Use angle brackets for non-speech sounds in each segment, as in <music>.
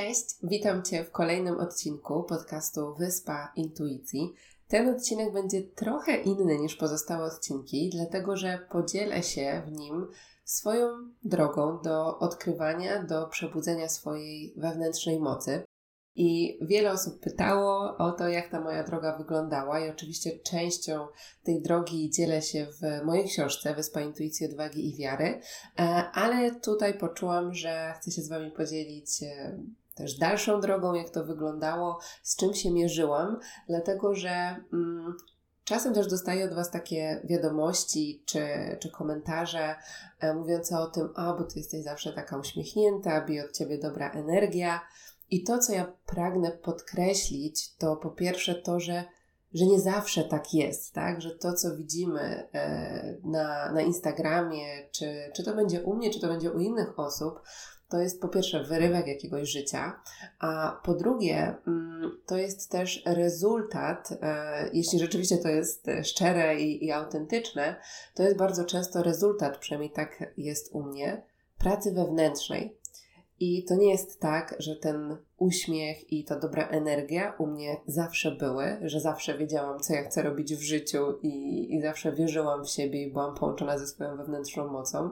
Cześć, witam Cię w kolejnym odcinku podcastu Wyspa Intuicji. Ten odcinek będzie trochę inny niż pozostałe odcinki, dlatego że podzielę się w nim swoją drogą do odkrywania, do przebudzenia swojej wewnętrznej mocy. I wiele osób pytało o to, jak ta moja droga wyglądała, i oczywiście częścią tej drogi dzielę się w mojej książce Wyspa Intuicji, Odwagi i Wiary, e, ale tutaj poczułam, że chcę się z Wami podzielić e, też dalszą drogą, jak to wyglądało, z czym się mierzyłam, dlatego że mm, czasem też dostaję od Was takie wiadomości czy, czy komentarze e, mówiące o tym, a bo Ty jesteś zawsze taka uśmiechnięta, bije od Ciebie dobra energia. I to, co ja pragnę podkreślić, to po pierwsze to, że że nie zawsze tak jest, tak? Że to, co widzimy e, na, na Instagramie, czy, czy to będzie u mnie, czy to będzie u innych osób, to jest po pierwsze wyrywek jakiegoś życia, a po drugie mm, to jest też rezultat, e, jeśli rzeczywiście to jest szczere i, i autentyczne, to jest bardzo często rezultat, przynajmniej tak jest u mnie, pracy wewnętrznej. I to nie jest tak, że ten uśmiech i ta dobra energia u mnie zawsze były, że zawsze wiedziałam, co ja chcę robić w życiu i, i zawsze wierzyłam w siebie i byłam połączona ze swoją wewnętrzną mocą.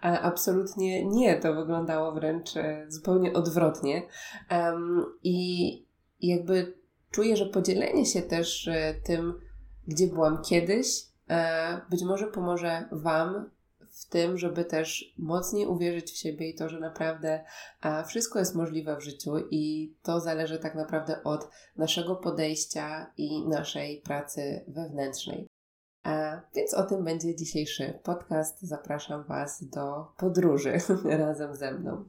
A absolutnie nie, to wyglądało wręcz e, zupełnie odwrotnie. Um, I jakby czuję, że podzielenie się też e, tym, gdzie byłam kiedyś, e, być może pomoże Wam w tym, żeby też mocniej uwierzyć w siebie i to, że naprawdę wszystko jest możliwe w życiu i to zależy tak naprawdę od naszego podejścia i naszej pracy wewnętrznej. A więc o tym będzie dzisiejszy podcast. Zapraszam Was do podróży <laughs> razem ze mną.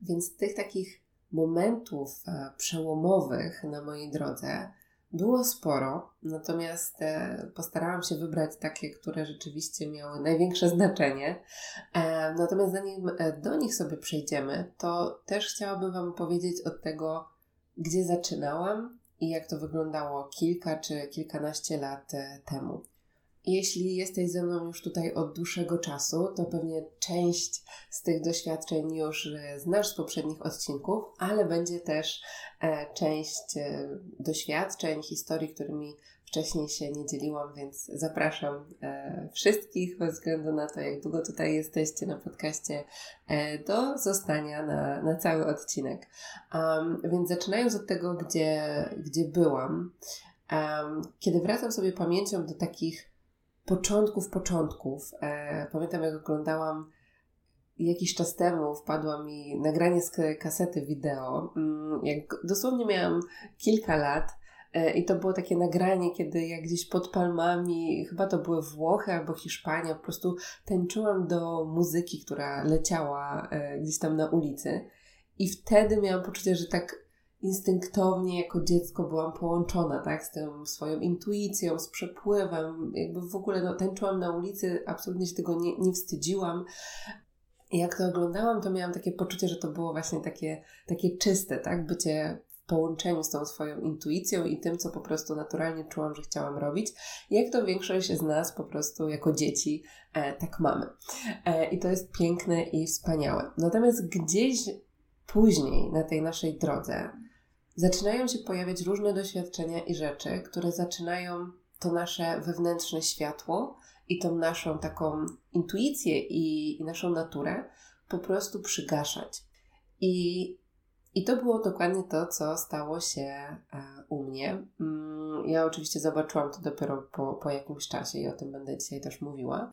Więc tych takich momentów przełomowych na mojej drodze było sporo, natomiast e, postarałam się wybrać takie, które rzeczywiście miały największe znaczenie. E, natomiast zanim e, do nich sobie przejdziemy, to też chciałabym Wam powiedzieć od tego, gdzie zaczynałam i jak to wyglądało kilka czy kilkanaście lat temu. Jeśli jesteś ze mną już tutaj od dłuższego czasu, to pewnie część z tych doświadczeń już e, znasz z poprzednich odcinków, ale będzie też e, część e, doświadczeń, historii, którymi wcześniej się nie dzieliłam, więc zapraszam wszystkich, bez względu na to, jak długo tutaj jesteście na podcaście, do zostania na, na cały odcinek. Um, więc zaczynając od tego, gdzie, gdzie byłam, um, kiedy wracam sobie pamięcią do takich początków, początków. E, pamiętam, jak oglądałam jakiś czas temu, wpadła mi nagranie z kasety wideo. Mm, jak dosłownie miałam kilka lat. E, I to było takie nagranie, kiedy jak gdzieś pod palmami, chyba to były Włochy albo Hiszpania, po prostu tańczyłam do muzyki, która leciała e, gdzieś tam na ulicy. I wtedy miałam poczucie, że tak instynktownie jako dziecko byłam połączona, tak, z tą swoją intuicją, z przepływem, jakby w ogóle no, tańczyłam na ulicy, absolutnie się tego nie, nie wstydziłam. I jak to oglądałam, to miałam takie poczucie, że to było właśnie takie, takie czyste, tak, bycie w połączeniu z tą swoją intuicją i tym, co po prostu naturalnie czułam, że chciałam robić. Jak to większość z nas po prostu jako dzieci e, tak mamy. E, I to jest piękne i wspaniałe. Natomiast gdzieś później na tej naszej drodze zaczynają się pojawiać różne doświadczenia i rzeczy, które zaczynają to nasze wewnętrzne światło i tą naszą taką intuicję i, i naszą naturę po prostu przygaszać. I, I to było dokładnie to, co stało się e, u mnie. Mm, ja oczywiście zobaczyłam to dopiero po, po jakimś czasie i o tym będę dzisiaj też mówiła.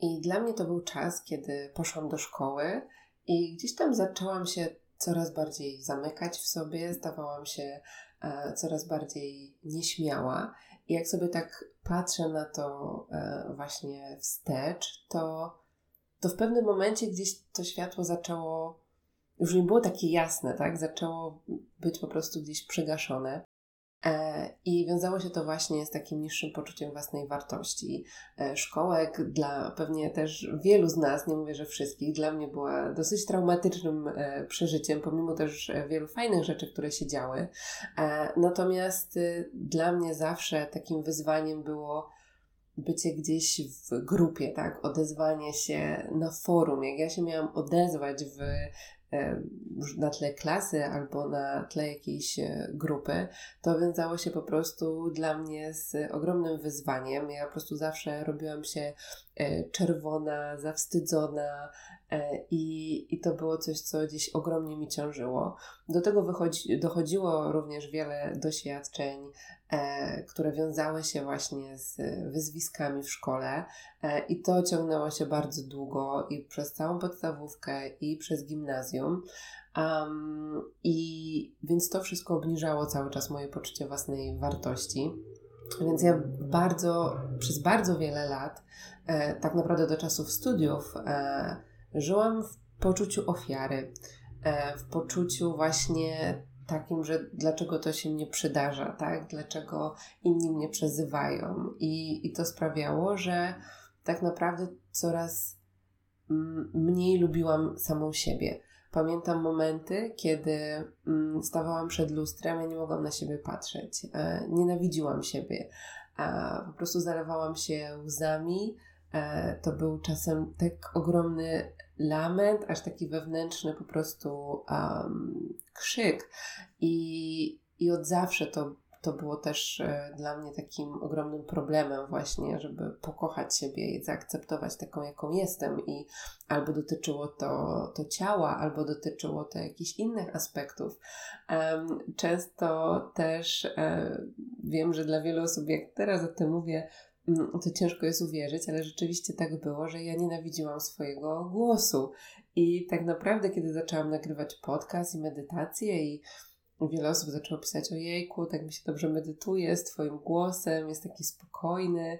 I dla mnie to był czas, kiedy poszłam do szkoły i gdzieś tam zaczęłam się coraz bardziej zamykać w sobie, zdawałam się e, coraz bardziej nieśmiała. I jak sobie tak patrzę na to e, właśnie wstecz, to, to w pewnym momencie gdzieś to światło zaczęło, już nie było takie jasne, tak? Zaczęło być po prostu gdzieś przygaszone. E, I wiązało się to właśnie z takim niższym poczuciem własnej wartości. E, szkołek dla pewnie też wielu z nas, nie mówię, że wszystkich, dla mnie była dosyć traumatycznym e, przeżyciem, pomimo też wielu fajnych rzeczy, które się działy. Natomiast dla mnie zawsze takim wyzwaniem było bycie gdzieś w grupie, tak, odezwanie się na forum. Jak ja się miałam odezwać w na tle klasy albo na tle jakiejś e, grupy, to wiązało się po prostu dla mnie z ogromnym wyzwaniem. Ja po prostu zawsze robiłam się e, czerwona, zawstydzona e, i, i to było coś, co gdzieś ogromnie mi ciążyło. Do tego wychodzi, dochodziło również wiele doświadczeń E, które wiązały się właśnie z wyzwiskami w szkole e, i to ciągnęło się bardzo długo i przez całą podstawówkę i przez gimnazjum. Um, I więc to wszystko obniżało cały czas moje poczucie własnej wartości. Więc ja bardzo, przez bardzo wiele lat, e, tak naprawdę do czasów studiów, e, żyłam w poczuciu ofiary, w poczuciu właśnie takim, że dlaczego to się nie przydarza, tak? Dlaczego inni mnie przezywają. I, i to sprawiało, że tak naprawdę coraz mniej lubiłam samą siebie. Pamiętam momenty, kiedy stawałam przed lustrem, ja nie mogłam na siebie patrzeć. E, nienawidziłam siebie. po prostu zalewałam się łzami. E, to był czasem tak ogromny lament, aż taki wewnętrzny po prostu um, krzyk. I, I od zawsze to, to było też e, dla mnie takim ogromnym problemem właśnie, żeby pokochać siebie i zaakceptować taką, jaką jestem. I albo dotyczyło to, to ciała, albo dotyczyło to jakichś innych aspektów. Um, często też e, wiem, że dla wielu osób, jak teraz o tym mówię, to ciężko jest uwierzyć, ale rzeczywiście tak było, że ja nienawidziłam swojego głosu. I tak naprawdę, kiedy zaczęłam nagrywać podcast i medytację, i wiele osób zaczęło pisać: o jejku, tak mi się dobrze medytuje z Twoim głosem, jest taki spokojny.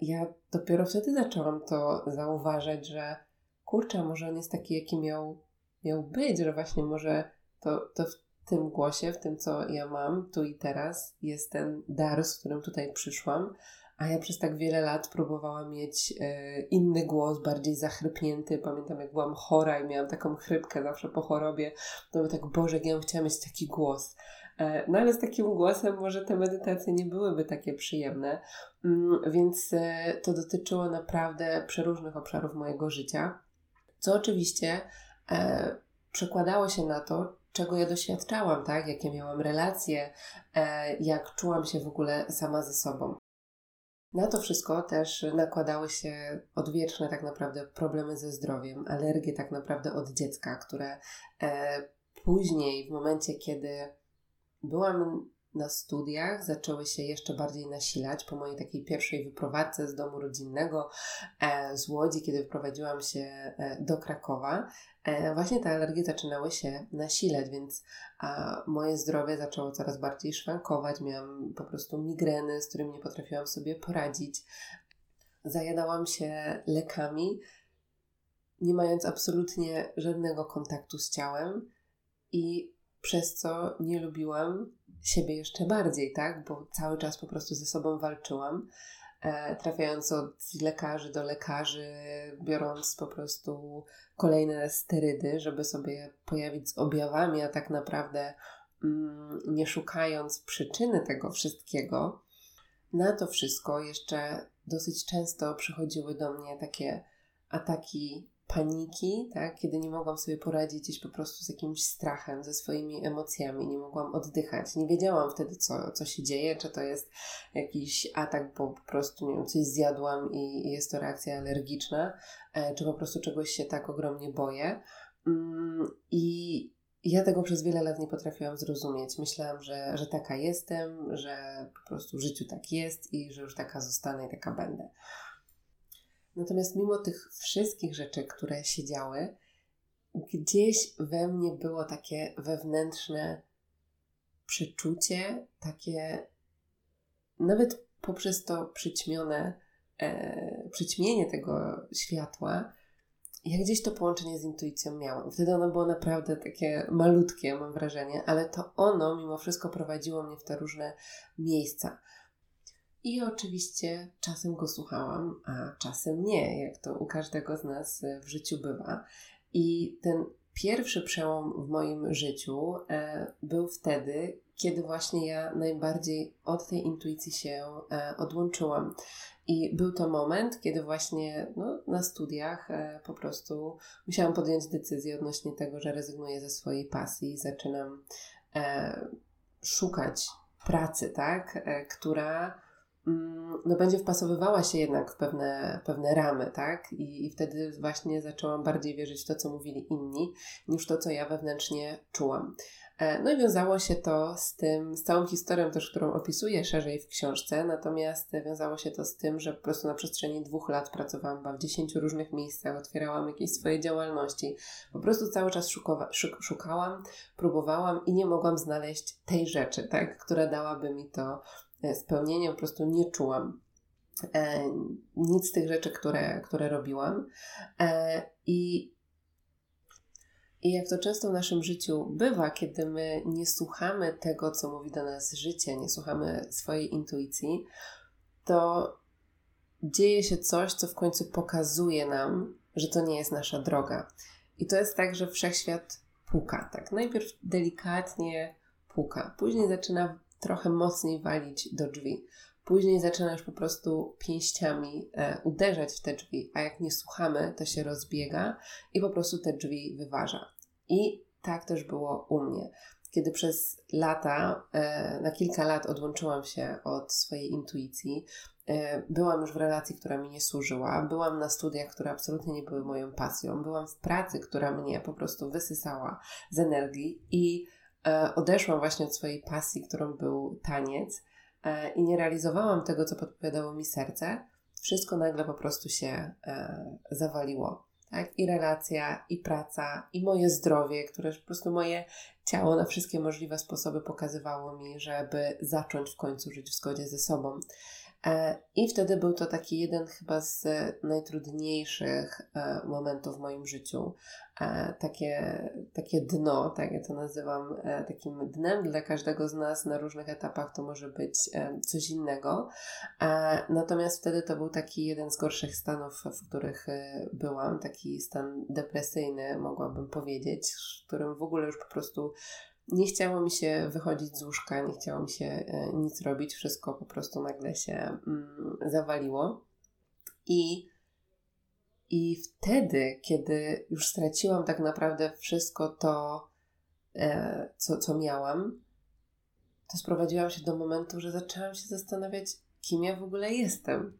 Ja dopiero wtedy zaczęłam to zauważać, że kurczę, może on jest taki, jaki miał, miał być, że właśnie może to, to w tym głosie, w tym, co ja mam tu i teraz, jest ten dar, z którym tutaj przyszłam a ja przez tak wiele lat próbowałam mieć e, inny głos, bardziej zachrypnięty. Pamiętam, jak byłam chora i miałam taką chrypkę zawsze po chorobie, to by tak, Boże, ja chciałam mieć taki głos. E, no ale z takim głosem może te medytacje nie byłyby takie przyjemne, mm, więc e, to dotyczyło naprawdę przeróżnych obszarów mojego życia, co oczywiście przekładało się na to, czego ja doświadczałam, tak? Jakie miałam relacje, jak czułam się w ogóle sama ze sobą. Na to wszystko też nakładały się odwieczne tak naprawdę problemy ze zdrowiem, alergie tak naprawdę od dziecka, które e, później, w momencie kiedy byłam na studiach, zaczęły się jeszcze bardziej nasilać po mojej takiej pierwszej wyprowadzce z domu rodzinnego e, z Łodzi, kiedy wprowadziłam się e, do Krakowa. E, właśnie te alergie zaczynały się nasilać, więc moje zdrowie zaczęło coraz bardziej szwankować. Miałam po prostu migreny, z którymi nie potrafiłam sobie poradzić. Zajadałam się lekami, nie mając absolutnie żadnego kontaktu z ciałem i przez co nie lubiłam siebie jeszcze bardziej, tak? Bo cały czas po prostu ze sobą walczyłam e, trafiając od lekarzy do lekarzy, biorąc po prostu kolejne sterydy, żeby sobie pojawić z objawami, a tak naprawdę mm, nie szukając przyczyny tego wszystkiego. Na to wszystko jeszcze dosyć często przychodziły do mnie takie ataki paniki, tak? kiedy nie mogłam sobie poradzić gdzieś po prostu z jakimś strachem, ze swoimi emocjami, nie mogłam oddychać. Nie wiedziałam wtedy, co, co się dzieje, czy to jest jakiś atak, bo po prostu, nie wiem, coś zjadłam i, jest to reakcja alergiczna, e, czy po prostu czegoś się tak ogromnie boję. Mm, I ja tego przez wiele lat nie potrafiłam zrozumieć. Myślałam, że, że taka jestem, że po prostu w życiu tak jest i że już taka zostanę i taka będę. Natomiast mimo tych wszystkich rzeczy, które się działy, gdzieś we mnie było takie wewnętrzne przeczucie, takie nawet poprzez to przyćmione, e, przyćmienie tego światła, ja gdzieś to połączenie z intuicją miałam. Wtedy ono było naprawdę takie malutkie, mam wrażenie, ale to ono mimo wszystko prowadziło mnie w te różne miejsca. I oczywiście czasem go słuchałam, a czasem nie, jak to u każdego z nas w życiu bywa. I ten pierwszy przełom w moim życiu e, był wtedy, kiedy właśnie ja najbardziej od tej intuicji się e, odłączyłam. I był to moment, kiedy właśnie no, na studiach e, po prostu musiałam podjąć decyzję odnośnie tego, że rezygnuję ze swojej pasji i zaczynam e, szukać pracy, tak, e, która no, będzie wpasowywała się jednak w pewne, pewne ramy, tak? I, I wtedy właśnie zaczęłam bardziej wierzyć w to, co mówili inni, niż to, co ja wewnętrznie czułam. E, no i wiązało się to z tym, z całą historią też, którą opisuję szerzej w książce, natomiast wiązało się to z tym, że po prostu na przestrzeni dwóch lat pracowałam w dziesięciu różnych miejscach, otwierałam jakieś swoje działalności. Po prostu cały czas szukowa, szukałam, próbowałam i nie mogłam znaleźć tej rzeczy, tak, która dałaby mi to e, spełnienie, po prostu nie czułam. E, nic z tych rzeczy, które, które robiłam. E, I i jak to często w naszym życiu bywa, kiedy my nie słuchamy tego, co mówi do nas życie, nie słuchamy swojej intuicji, to dzieje się coś, co w końcu pokazuje nam, że to nie jest nasza droga. I to jest tak, że wszechświat puka. Tak, najpierw delikatnie puka, później zaczyna trochę mocniej walić do drzwi. Później zaczyna już po prostu pięściami e, uderzać w te drzwi, a jak nie słuchamy, to się rozbiega i po prostu te drzwi wyważa. I tak też było u mnie. Kiedy przez lata, e, na kilka lat odłączyłam się od swojej intuicji, e, byłam już w relacji, która mi nie służyła, byłam na studiach, które absolutnie nie były moją pasją, byłam w pracy, która mnie po prostu wysysała z energii i odeszłam właśnie od swojej pasji, którą był taniec i nie realizowałam tego, co podpowiadało mi serce, wszystko nagle po prostu się zawaliło tak? I relacja, i praca, i moje zdrowie, które po prostu moje ciało na wszystkie możliwe sposoby pokazywało mi, żeby zacząć w końcu żyć w zgodzie ze sobą. E, I wtedy był to taki jeden chyba z najtrudniejszych e, momentów w moim życiu. E, takie, takie dno, tak ja to nazywam, takim dnem dla każdego z nas na różnych etapach to może być coś innego. Natomiast wtedy to był taki jeden z gorszych stanów, w których byłam, taki stan depresyjny, mogłabym powiedzieć, w którym w ogóle już po prostu nie chciało mi się wychodzić z łóżka, nie chciało mi się e, nic robić, wszystko po prostu nagle się mm, zawaliło. I, I wtedy, kiedy już straciłam tak naprawdę wszystko to, e, co, co miałam, to sprowadziłam się do momentu, że zaczęłam się zastanawiać, kim ja w ogóle jestem.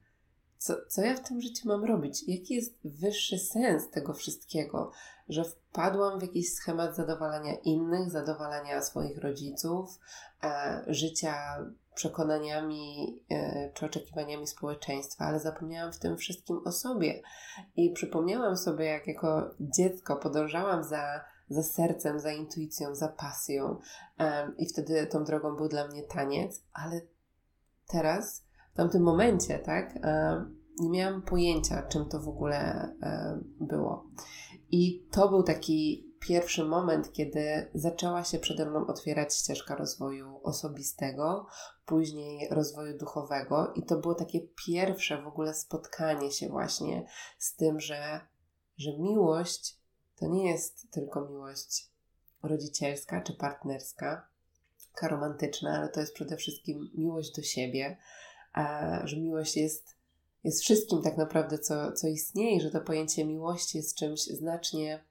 Co, co ja w tym życiu mam robić? Jaki jest wyższy sens tego wszystkiego? że wpadłam w jakiś schemat zadowalania innych, zadowalania swoich rodziców, e, życia przekonaniami e, czy oczekiwaniami społeczeństwa, ale zapomniałam w tym wszystkim o sobie. I przypomniałam sobie, jak jako dziecko podążałam za, za sercem, za intuicją, za pasją, e, i wtedy tą drogą był dla mnie taniec, ale teraz, w tamtym momencie, tak, e, nie miałam pojęcia, czym to w ogóle e, było. I to był taki pierwszy moment, kiedy zaczęła się przede mną otwierać ścieżka rozwoju osobistego, później rozwoju duchowego, i to było takie pierwsze w ogóle spotkanie się właśnie z tym, że, że miłość to nie jest tylko miłość rodzicielska czy partnerska, romantyczna, ale to jest przede wszystkim miłość do siebie, że miłość jest jest wszystkim tak naprawdę, co, co istnieje, że to pojęcie miłości jest czymś znacznie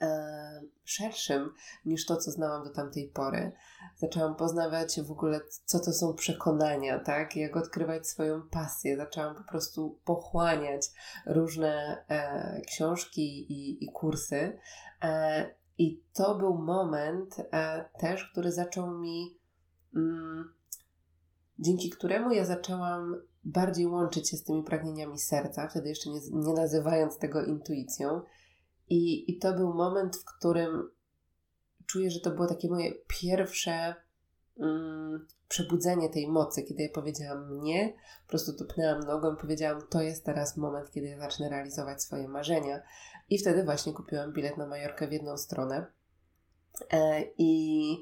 e, szerszym niż to, co znałam do tamtej pory. Zaczęłam poznawać w ogóle, co to są przekonania, tak? Jak odkrywać swoją pasję. Zaczęłam po prostu pochłaniać różne e, książki i, i kursy. E, I to był moment e, też, który zaczął mi, mm, dzięki któremu ja zaczęłam bardziej łączyć się z tymi pragnieniami serca, wtedy jeszcze nie, nie nazywając tego intuicją. I, I to był moment, w którym czuję, że to było takie moje pierwsze mm, przebudzenie tej mocy, kiedy ja powiedziałam nie, po prostu tupnęłam nogą i powiedziałam, to jest teraz moment, kiedy ja zacznę realizować swoje marzenia. I wtedy właśnie kupiłam bilet na Majorkę w jedną stronę. E, I,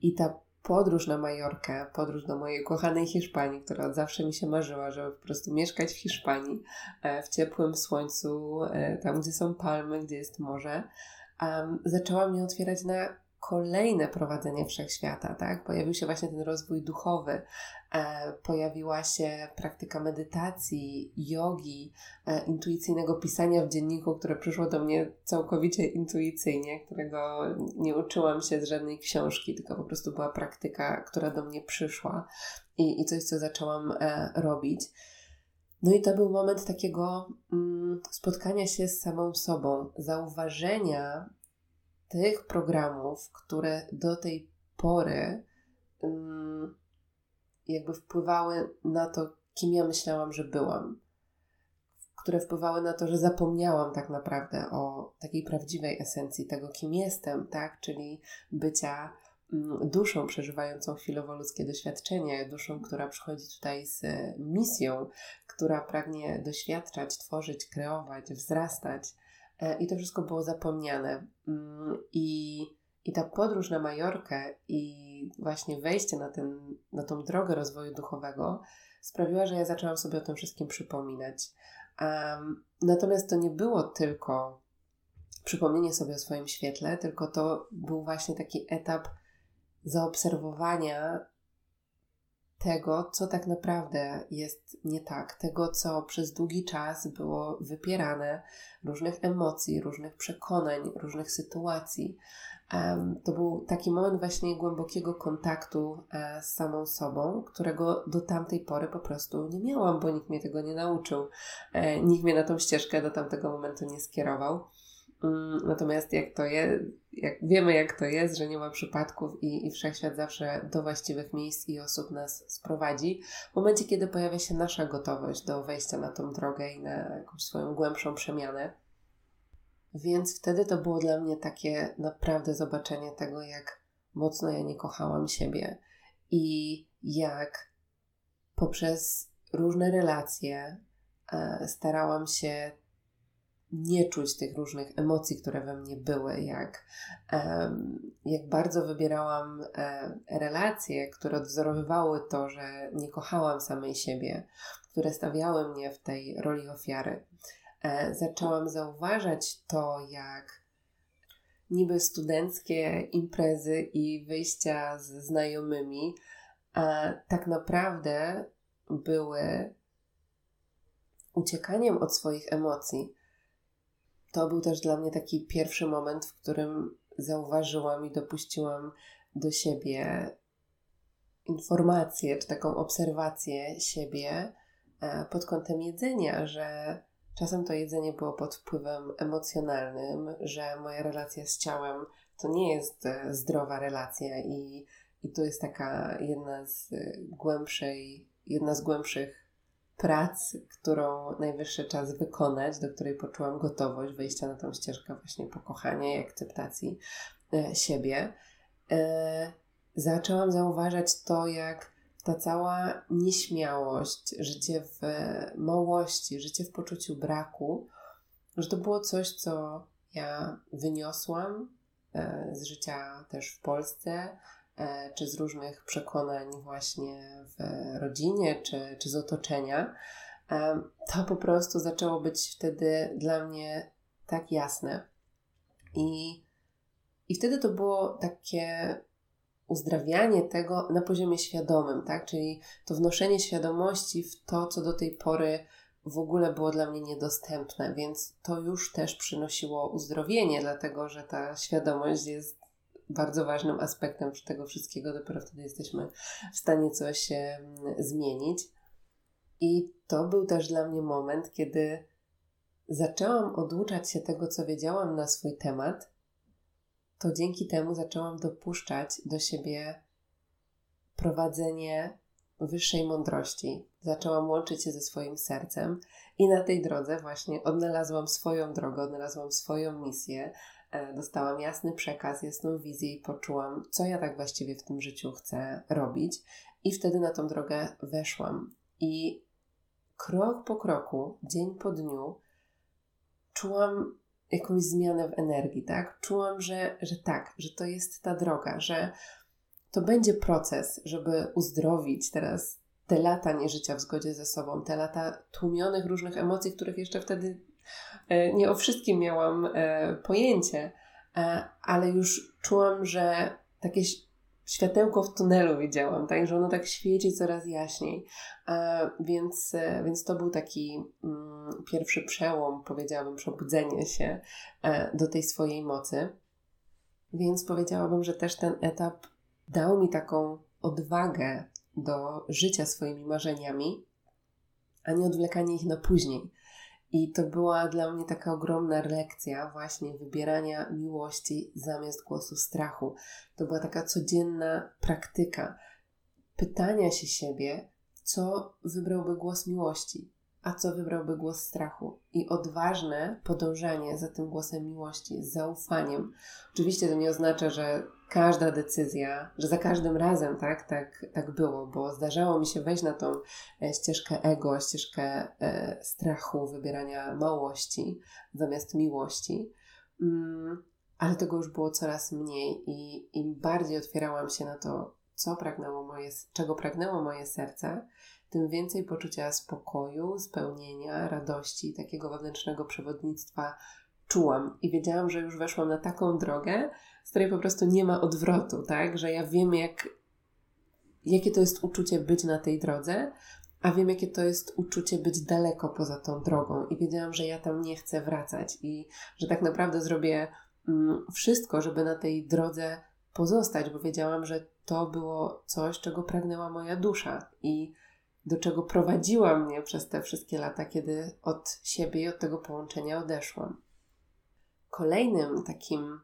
i ta podróż na Majorkę, podróż do mojej kochanej Hiszpanii, która od zawsze mi się marzyła, żeby po prostu mieszkać w Hiszpanii, e, w ciepłym słońcu, e, tam gdzie są palmy, gdzie jest morze, zaczęła mnie otwierać na kolejne prowadzenie wszechświata, tak? Pojawił się właśnie ten rozwój duchowy, e, pojawiła się praktyka medytacji, jogi, e, intuicyjnego pisania w dzienniku, które przyszło do mnie całkowicie intuicyjnie, którego nie uczyłam się z żadnej książki, tylko po prostu była praktyka, która do mnie przyszła i, i coś, co zaczęłam e, robić. No i to był moment takiego mm, spotkania się z samą sobą, zauważenia tych programów, które do tej pory um, jakby wpływały na to, kim ja myślałam, że byłam, które wpływały na to, że zapomniałam tak naprawdę o takiej prawdziwej esencji tego, kim jestem, tak? Czyli bycia mm, duszą przeżywającą chwilowo ludzkie doświadczenie, duszą, która przychodzi tutaj z misją, która pragnie doświadczać, tworzyć, kreować, wzrastać. E, I to wszystko było zapomniane. Mm, I, i ta podróż na Majorkę i właśnie wejście na, ten, na tą drogę rozwoju duchowego sprawiła, że ja zaczęłam sobie o tym wszystkim przypominać. Um, natomiast to nie było tylko przypomnienie sobie o swoim świetle, tylko to był właśnie taki etap zaobserwowania tego, co tak naprawdę jest nie tak, tego, co przez długi czas było wypierane, różnych emocji, różnych przekonań, różnych sytuacji. To był taki moment właśnie głębokiego kontaktu e, z samą sobą, którego do tamtej pory po prostu nie miałam, bo nikt mnie tego nie nauczył. E, nikt mnie na tą ścieżkę do tamtego momentu nie skierował. Mm, natomiast jak to jest, jak wiemy jak to jest, że nie ma przypadków i, i wszechświat zawsze do właściwych miejsc i osób nas sprowadzi, w momencie kiedy pojawia się nasza gotowość do wejścia na tą drogę i na jakąś swoją głębszą przemianę. Więc wtedy to było dla mnie takie naprawdę zobaczenie tego, jak mocno ja nie kochałam siebie i jak poprzez różne relacje e, starałam się nie czuć tych różnych emocji, które we mnie były, jak, jak bardzo wybierałam e, relacje, które odwzorowywały to, że nie kochałam samej siebie, które stawiały mnie w tej roli ofiary. E, zaczęłam zauważać to, jak niby studenckie imprezy i wyjścia z znajomymi, a tak naprawdę były uciekaniem od swoich emocji to był też dla mnie taki pierwszy moment, w którym zauważyłam i dopuściłam do siebie informację, czy taką obserwację siebie e, pod kątem jedzenia, że czasem to jedzenie było pod wpływem emocjonalnym, że moja relacja z ciałem to nie jest e, zdrowa relacja i, i to jest taka jedna z e, głębszej, jedna z głębszych prac, którą najwyższy czas wykonać, do której poczułam gotowość wejścia na tą ścieżkę właśnie pokochania i akceptacji e, siebie, e, zaczęłam zauważać to, jak ta cała nieśmiałość, życie w małości, życie w poczuciu braku, że to było coś, co ja wyniosłam e, z życia też w Polsce, czy z różnych przekonań właśnie w rodzinie, czy, czy z otoczenia, e, to po prostu zaczęło być wtedy dla mnie tak jasne. I, i wtedy to było takie uzdrawianie tego na poziomie świadomym, tak? Czyli to wnoszenie świadomości w to, co do tej pory w ogóle było dla mnie niedostępne, więc to już też przynosiło uzdrowienie, dlatego że ta świadomość jest bardzo ważnym aspektem tego wszystkiego. Dopiero wtedy jesteśmy w stanie coś zmienić. I to był też dla mnie moment, kiedy zaczęłam oduczać się tego, co wiedziałam na swój temat, to dzięki temu zaczęłam dopuszczać do siebie prowadzenie wyższej mądrości. Zaczęłam łączyć się ze swoim sercem i na tej drodze właśnie odnalazłam swoją drogę, odnalazłam swoją misję, dostałam jasny przekaz, jasną wizję i poczułam, co ja tak właściwie w tym życiu chcę robić. I wtedy na tą drogę weszłam. I krok po kroku, dzień po dniu, czułam jakąś zmianę w energii, tak? Czułam, że, że tak, że to jest ta droga, że to będzie proces, żeby uzdrowić teraz te lata nieżycia w zgodzie ze sobą, te lata tłumionych różnych emocji, których jeszcze wtedy e, nie o wszystkim miałam e, pojęcie, e, ale już czułam, że takie światełko w tunelu widziałam, tak, że ono tak świeci coraz jaśniej. Więc, więc to był taki mm, pierwszy przełom, powiedziałabym, przebudzenie się do tej swojej mocy. Więc powiedziałabym, że też ten etap dał mi taką odwagę do życia swoimi marzeniami, a nie odwlekanie ich na później. I to była dla mnie taka ogromna lekcja właśnie wybierania miłości zamiast głosu strachu. To była taka codzienna praktyka pytania się siebie, co wybrałby głos miłości, a co wybrałby głos strachu. I odważne podążanie za tym głosem miłości, z zaufaniem. Oczywiście to nie oznacza, że każda decyzja, że za każdym razem tak, tak, tak było, bo zdarzało mi się wejść na tą e, ścieżkę ego, ścieżkę e, strachu, wybierania małości zamiast miłości. Mm, ale tego już było coraz mniej i im bardziej otwierałam się na to, co pragnęło moje, czego pragnęło moje serce, tym więcej poczucia spokoju, spełnienia, radości, takiego wewnętrznego przewodnictwa czułam i wiedziałam, że już weszłam na taką drogę, z której po prostu nie ma odwrotu, tak? Że ja wiem, jak, jakie to jest uczucie być na tej drodze, a wiem, jakie to jest uczucie być daleko poza tą drogą. I wiedziałam, że ja tam nie chcę wracać i że tak naprawdę zrobię mm, wszystko, żeby na tej drodze pozostać, bo wiedziałam, że to było coś, czego pragnęła moja dusza i do czego prowadziła mnie przez te wszystkie lata, kiedy od siebie i od tego połączenia odeszłam. Kolejnym takim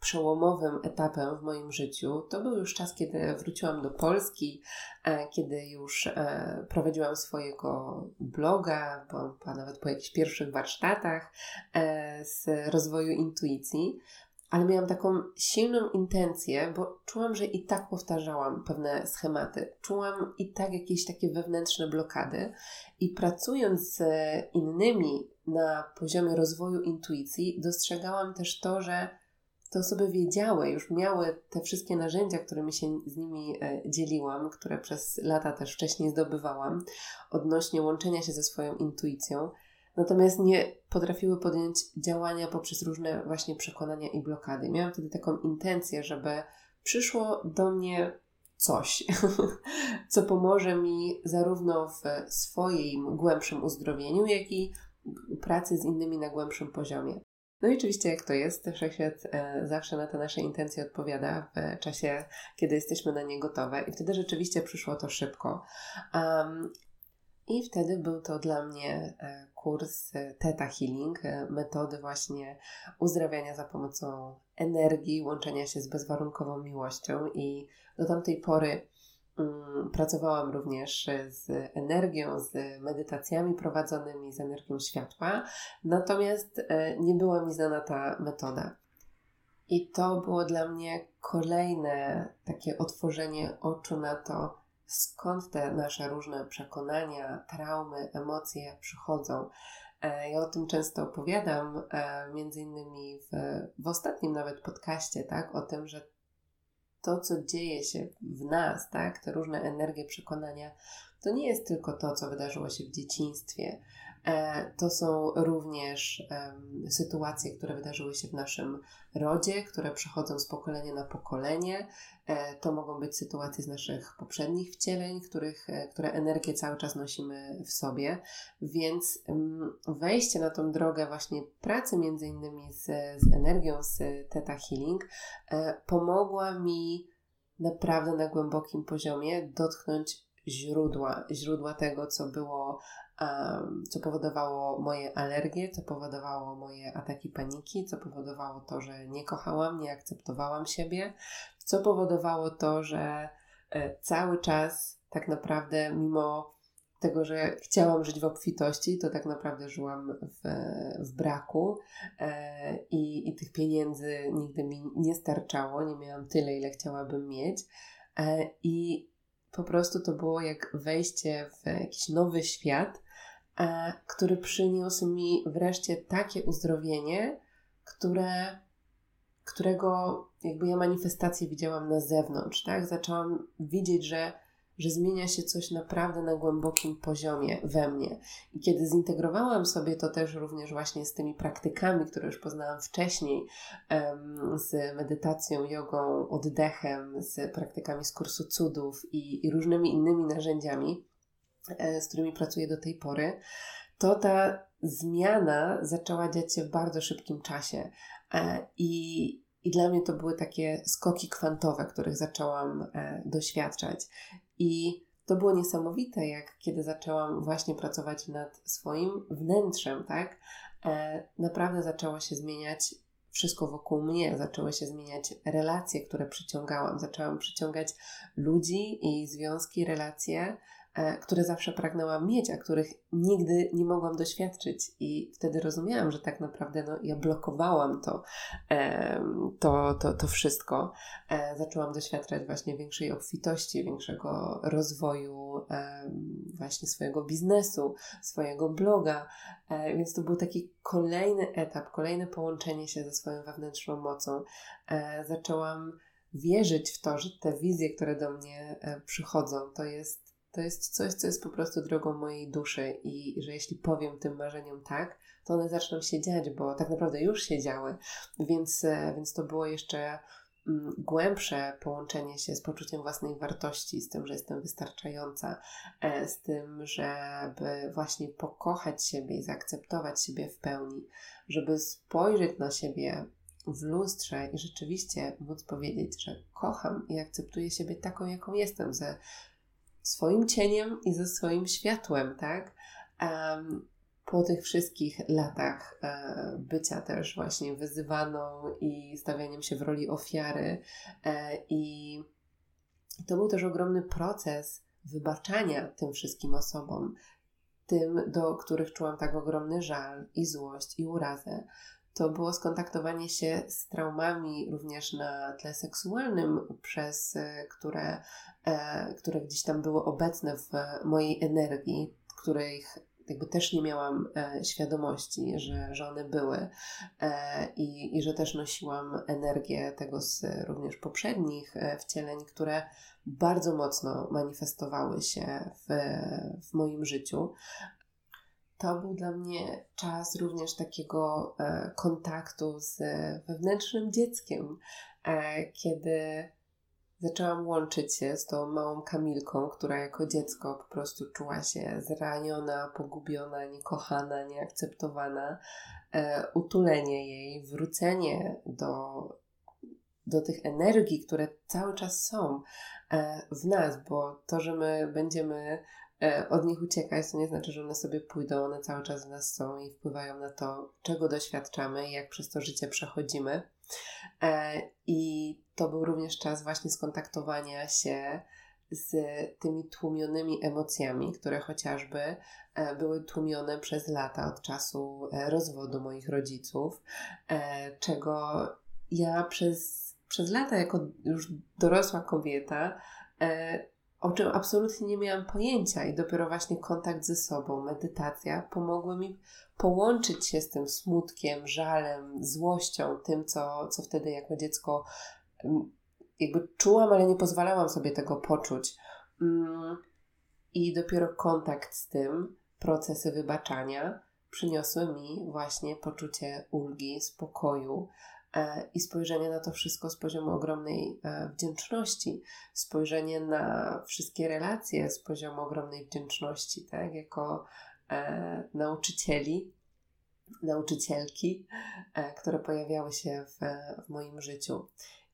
przełomowym etapem w moim życiu to był już czas, kiedy wróciłam do Polski, e, kiedy już e, prowadziłam swojego bloga, bo nawet po jakichś pierwszych warsztatach e, z rozwoju intuicji ale miałam taką silną intencję, bo czułam, że i tak powtarzałam pewne schematy. Czułam i tak jakieś takie wewnętrzne blokady, i pracując z innymi na poziomie rozwoju intuicji, dostrzegałam też to, że te osoby wiedziały, już miały te wszystkie narzędzia, którymi się z nimi e, dzieliłam, które przez lata też wcześniej zdobywałam, odnośnie łączenia się ze swoją intuicją natomiast nie potrafiły podjąć działania poprzez różne właśnie przekonania i blokady. Miałam wtedy taką intencję, żeby przyszło do mnie coś, <laughs> co pomoże mi zarówno w swoim głębszym uzdrowieniu, jak i pracy z innymi na głębszym poziomie. No i oczywiście, jak to jest, wszechświat e, zawsze na te nasze intencje odpowiada w czasie, kiedy jesteśmy na nie gotowe, i wtedy rzeczywiście przyszło to szybko. Um, i wtedy był to dla mnie e, kurs e, Theta Healing, e, metody właśnie uzdrawiania za pomocą energii, łączenia się z bezwarunkową miłością i do tamtej pory um, pracowałam również z energią, z medytacjami prowadzonymi, z energią światła, natomiast nie była mi znana ta metoda. I to było dla mnie kolejne takie otworzenie oczu na to, skąd te nasze różne przekonania, traumy, emocje przychodzą. E, ja o tym często opowiadam, e, między innymi w, w ostatnim nawet podcaście, tak, o tym, że to, co dzieje się w nas, tak, te różne energie, przekonania, to nie jest tylko to, co wydarzyło się w dzieciństwie, to są również sytuacje, które wydarzyły się w naszym rodzie, które przechodzą z pokolenia na pokolenie. E, to mogą być sytuacje z naszych poprzednich wcieleń, których, e, które energię cały czas nosimy w sobie. Więc wejście na tą drogę właśnie pracy między innymi z, z energią, z Theta Healing pomogła mi naprawdę na głębokim poziomie dotknąć źródła, źródła tego, co było co powodowało moje alergie, co powodowało moje ataki paniki, co powodowało to, że nie kochałam, nie akceptowałam siebie, co powodowało to, że e, cały czas tak naprawdę, mimo tego, że chciałam żyć w obfitości, to tak naprawdę żyłam w, w braku e, i, i tych pieniędzy nigdy mi nie starczało, nie miałam tyle, ile chciałabym mieć. E, I po prostu to było jak wejście w jakiś nowy świat, który przyniósł mi wreszcie takie uzdrowienie, które, którego jakby ja manifestację widziałam na zewnątrz, tak? Zaczęłam widzieć, że że zmienia się coś naprawdę na głębokim poziomie we mnie. I kiedy zintegrowałam sobie to też również właśnie z tymi praktykami, które już poznałam wcześniej, z medytacją, jogą, oddechem, z praktykami z kursu cudów i, i różnymi innymi narzędziami, e, z którymi pracuję do tej pory, to ta zmiana zaczęła dziać się w bardzo szybkim czasie. E, I, i dla mnie to były takie skoki kwantowe, których zaczęłam e, doświadczać. I to było niesamowite, jak kiedy zaczęłam właśnie pracować nad swoim wnętrzem, tak? E, naprawdę zaczęło się zmieniać wszystko wokół mnie, zaczęły się zmieniać relacje, które przyciągałam. Zaczęłam przyciągać ludzi i związki, relacje, E, które zawsze pragnęłam mieć, a których nigdy nie mogłam doświadczyć. I wtedy rozumiałam, że tak naprawdę no, ja blokowałam to, to, to, to wszystko. E, zaczęłam doświadczać właśnie większej obfitości, większego rozwoju właśnie swojego biznesu, swojego bloga. E, więc to był taki kolejny etap, kolejne połączenie się ze swoją wewnętrzną mocą. Zaczęłam wierzyć w to, że te wizje, które do mnie przychodzą, to jest to jest coś, co jest po prostu drogą mojej duszy i że jeśli powiem tym marzeniom tak, to one zaczną się dziać, bo tak naprawdę już się działy, więc, e, więc to było jeszcze mm, głębsze połączenie się z poczuciem własnej wartości, z tym, że jestem wystarczająca, e, z tym, żeby właśnie pokochać siebie i zaakceptować siebie w pełni, żeby spojrzeć na siebie w lustrze i rzeczywiście móc powiedzieć, że kocham i akceptuję siebie taką, jaką jestem, ze swoim cieniem i ze swoim światłem, tak? Um, po tych wszystkich latach e, bycia też właśnie wyzywaną i stawianiem się w roli ofiary. E, I to był też ogromny proces wybaczania tym wszystkim osobom, tym, do których czułam tak ogromny żal i złość i urazę to było skontaktowanie się z traumami również na tle seksualnym, przez e, które, e, które gdzieś tam były obecne w mojej energii, których jakby też nie miałam e, świadomości, że, że one były e, i, i że też nosiłam energię tego z również poprzednich e, wcieleń, które bardzo mocno manifestowały się w, w moim życiu to był dla mnie czas również takiego e, kontaktu z wewnętrznym dzieckiem, e, kiedy zaczęłam łączyć się z tą małą Kamilką, która jako dziecko po prostu czuła się zraniona, pogubiona, niekochana, nieakceptowana. E, utulenie jej, wrócenie do, do tych energii, które cały czas są e, w nas, bo to, że my będziemy od nich uciekać, to nie znaczy, że one sobie pójdą, one cały czas w nas są i wpływają na to, czego doświadczamy i jak przez to życie przechodzimy. E, I to był również czas właśnie skontaktowania się z tymi tłumionymi emocjami, które chociażby e, były tłumione przez lata od czasu rozwodu moich rodziców, czego ja przez, przez lata, jako już dorosła kobieta, o czym absolutnie nie miałam pojęcia i dopiero właśnie kontakt ze sobą, medytacja pomogły mi połączyć się z tym smutkiem, żalem, złością, tym, co, co wtedy jako dziecko mm, jakby czułam, ale nie pozwalałam sobie tego poczuć. Mm, I dopiero kontakt z tym, procesy wybaczania przyniosły mi właśnie poczucie ulgi, spokoju, i spojrzenie na to wszystko z poziomu ogromnej e, wdzięczności, spojrzenie na wszystkie relacje z poziomu ogromnej wdzięczności, tak, jako e, nauczycieli, nauczycielki, e, które pojawiały się w, w moim życiu.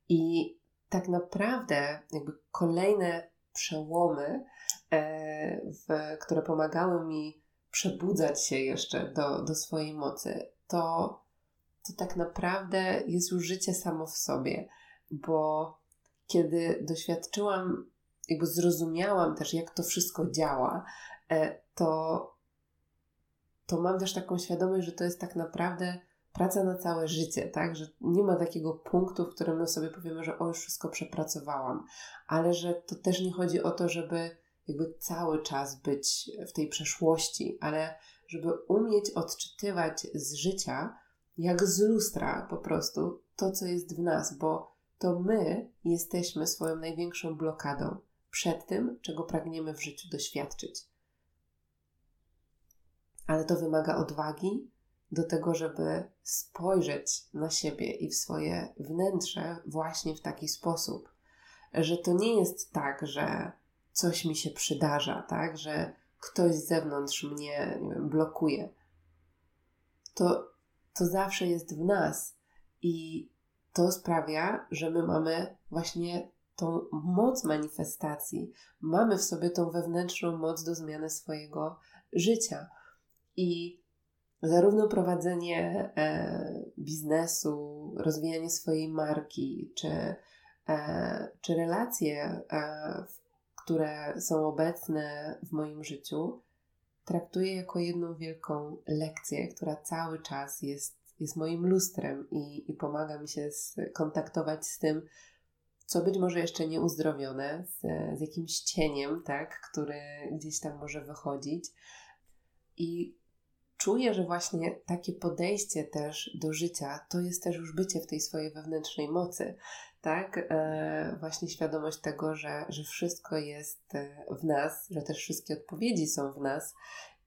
I tak naprawdę, jakby kolejne przełomy, e, w, które pomagały mi przebudzać się jeszcze do, do swojej mocy, to to tak naprawdę jest już życie samo w sobie, bo kiedy doświadczyłam, jakby zrozumiałam też, jak to wszystko działa, e, to, to mam też taką świadomość, że to jest tak naprawdę praca na całe życie, tak? Że nie ma takiego punktu, w którym my sobie powiemy, że o, już wszystko przepracowałam, ale że to też nie chodzi o to, żeby jakby cały czas być w tej przeszłości, ale żeby umieć odczytywać z życia, jak z lustra po prostu, to, co jest w nas, bo to my jesteśmy swoją największą blokadą przed tym, czego pragniemy w życiu doświadczyć. Ale to wymaga odwagi do tego, żeby spojrzeć na siebie i w swoje wnętrze właśnie w taki sposób, że to nie jest tak, że coś mi się przydarza, tak, że ktoś z zewnątrz mnie wiem, blokuje. To, to zawsze jest w nas i to sprawia, że my mamy właśnie tą moc manifestacji, mamy w sobie tą wewnętrzną moc do zmiany swojego życia. I zarówno prowadzenie e, biznesu, rozwijanie swojej marki, czy, e, czy relacje, e, które są obecne w moim życiu, traktuję jako jedną wielką lekcję, która cały czas jest, jest moim lustrem i, i pomaga mi się skontaktować z tym, co być może jeszcze nieuzdrowione, z, z jakimś cieniem, tak, który gdzieś tam może wychodzić. I czuję, że właśnie takie podejście też do życia to jest też już bycie w tej swojej wewnętrznej mocy, tak? E, właśnie świadomość tego, że, że wszystko jest e, w nas, że też wszystkie odpowiedzi są w nas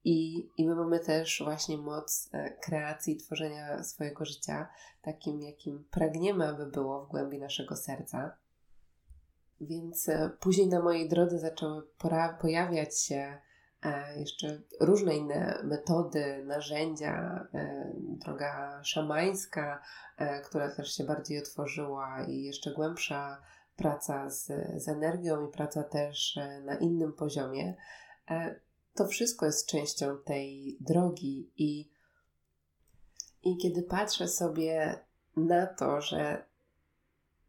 i, I my mamy też właśnie moc e, kreacji, tworzenia swojego życia takim, jakim pragniemy, aby było w głębi naszego serca. Więc później na mojej drodze zaczęły pojawiać się jeszcze różne inne metody, narzędzia, e, droga szamańska, która też się bardziej otworzyła i jeszcze głębsza praca z, z energią i praca też na innym poziomie. To wszystko jest częścią tej drogi i, i kiedy patrzę sobie na to, że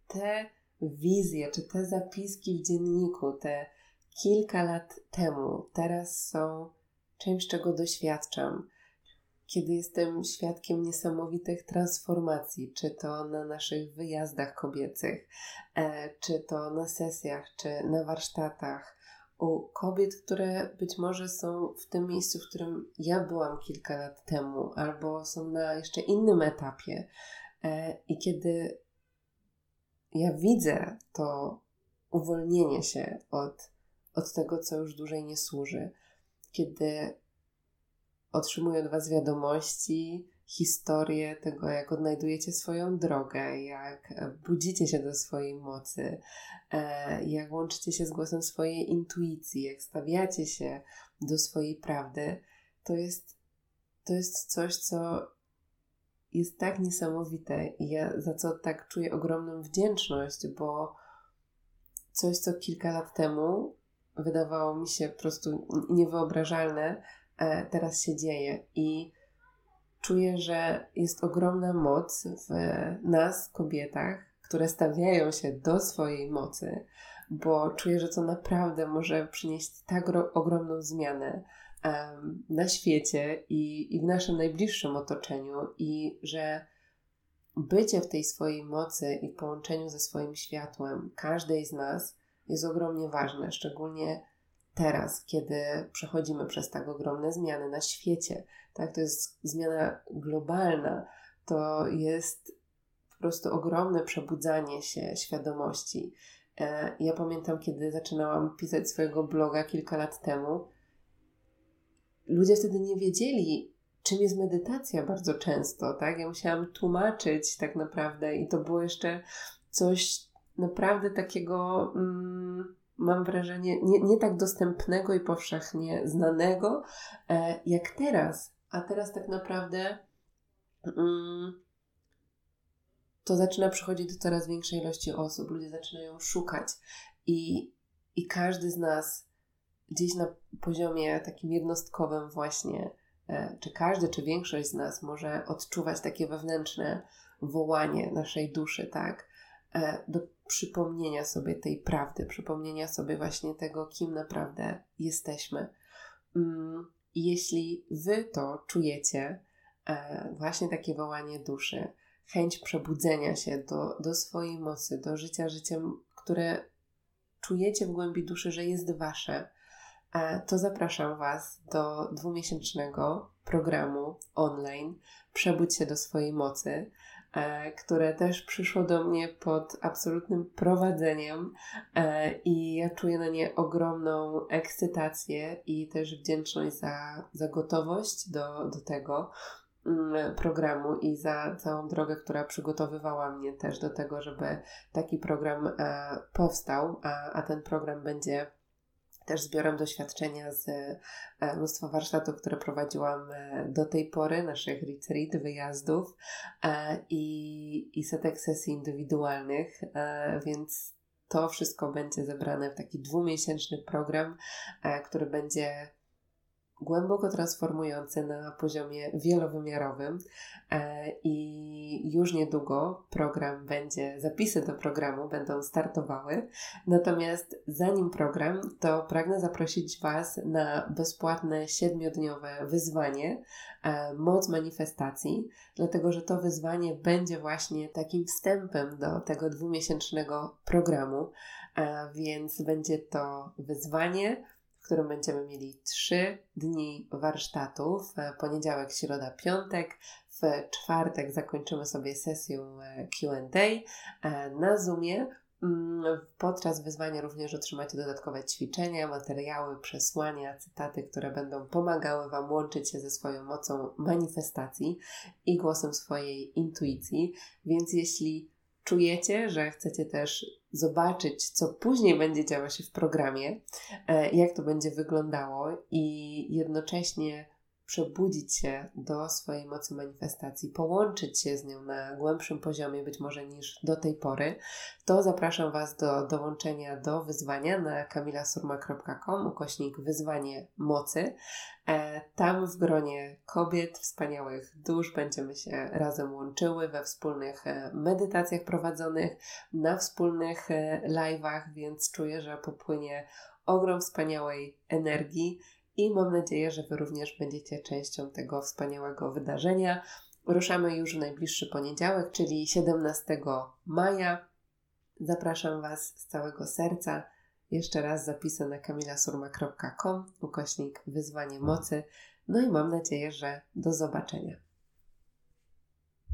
te wizje, czy te zapiski w dzienniku, te kilka lat temu, teraz są czymś, czego doświadczam. Kiedy jestem świadkiem niesamowitych transformacji, czy to na naszych wyjazdach kobiecych, e, czy to na sesjach, czy na warsztatach, u kobiet, które być może są w tym miejscu, w którym ja byłam kilka lat temu, albo są na jeszcze innym etapie. E, I kiedy ja widzę to uwolnienie się od, od tego, co już dłużej nie służy, kiedy otrzymuję od Was wiadomości, historię tego, jak odnajdujecie swoją drogę, jak budzicie się do swojej mocy, e, jak łączycie się z głosem swojej intuicji, jak stawiacie się do swojej prawdy, to jest, to jest coś, co jest tak niesamowite i ja za co tak czuję ogromną wdzięczność, bo coś, co kilka lat temu wydawało mi się po prostu niewyobrażalne, e, teraz się dzieje. I czuję, że jest ogromna moc w nas, kobietach, które stawiają się do swojej mocy, bo czuję, że to naprawdę może przynieść tak ogromną zmianę na świecie i, i w naszym najbliższym otoczeniu, i że bycie w tej swojej mocy i połączeniu ze swoim światłem każdej z nas jest ogromnie ważne, szczególnie teraz, kiedy przechodzimy przez tak ogromne zmiany na świecie. Tak, to jest zmiana globalna, to jest po prostu ogromne przebudzanie się świadomości. E, ja pamiętam, kiedy zaczynałam pisać swojego bloga kilka lat temu, ludzie wtedy nie wiedzieli, czym jest medytacja bardzo często, tak? Ja musiałam tłumaczyć tak naprawdę i to było jeszcze coś naprawdę takiego, mm, mam wrażenie, nie, nie tak dostępnego i powszechnie znanego, e, jak teraz. A teraz tak naprawdę mm, to zaczyna przychodzić do coraz większej ilości osób. Ludzie zaczynają szukać i, i każdy z nas gdzieś na poziomie takim jednostkowym właśnie, e, czy każdy, czy większość z nas może odczuwać takie wewnętrzne wołanie naszej duszy, tak? E, do przypomnienia sobie tej prawdy, przypomnienia sobie właśnie tego, kim naprawdę jesteśmy. Mm, jeśli wy to czujecie, e, właśnie takie wołanie duszy, chęć przebudzenia się do, do swojej mocy, do życia życiem, które czujecie w głębi duszy, że jest wasze, to zapraszam Was do dwumiesięcznego programu online Przebudź się do swojej mocy, e, które też przyszło do mnie pod absolutnym prowadzeniem e, i ja czuję na nie ogromną ekscytację i też wdzięczność za, za gotowość do, do tego mm, programu i za całą drogę, która przygotowywała mnie też do tego, żeby taki program e, powstał, a, a ten program będzie też zbiorem doświadczenia z e, mnóstwa warsztatów, które prowadziłam e, do tej pory, naszych retreat, wyjazdów e, i, i setek sesji indywidualnych, więc to wszystko będzie zebrane w taki dwumiesięczny program, który będzie głęboko transformujący na poziomie wielowymiarowym e, i już niedługo program będzie, zapisy do programu będą startowały. Natomiast zanim program, to pragnę zaprosić Was na bezpłatne siedmiodniowe wyzwanie e, Moc Manifestacji, dlatego że to wyzwanie będzie właśnie takim wstępem do tego dwumiesięcznego programu, e, więc będzie to wyzwanie którym będziemy mieli trzy dni warsztatów. E, poniedziałek, środa, piątek. W czwartek zakończymy sobie sesję e, QA e, na Zoomie. Mm, podczas wyzwania również otrzymacie dodatkowe ćwiczenia, materiały, przesłania, cytaty, które będą pomagały Wam łączyć się ze swoją mocą manifestacji i głosem swojej intuicji. Więc jeśli czujecie, że chcecie też zobaczyć, co później będzie działo się w programie, e, jak to będzie wyglądało i jednocześnie przebudzić się do swojej mocy manifestacji, połączyć się z nią na głębszym poziomie, być może niż do tej pory, to zapraszam Was do dołączenia do wyzwania na kamilasurma.com ukośnik wyzwanie mocy. E, tam w gronie kobiet, wspaniałych dusz będziemy się razem łączyły we wspólnych e, medytacjach prowadzonych, na wspólnych e, live'ach, więc czuję, że popłynie ogrom wspaniałej energii i mam nadzieję, że Wy również będziecie częścią tego wspaniałego wydarzenia. Ruszamy już w najbliższy poniedziałek, czyli 17 maja. Zapraszam Was z całego serca. Jeszcze raz zapisy na kamilasurma.com, ukośnik wyzwanie mocy. No i mam nadzieję, że do zobaczenia.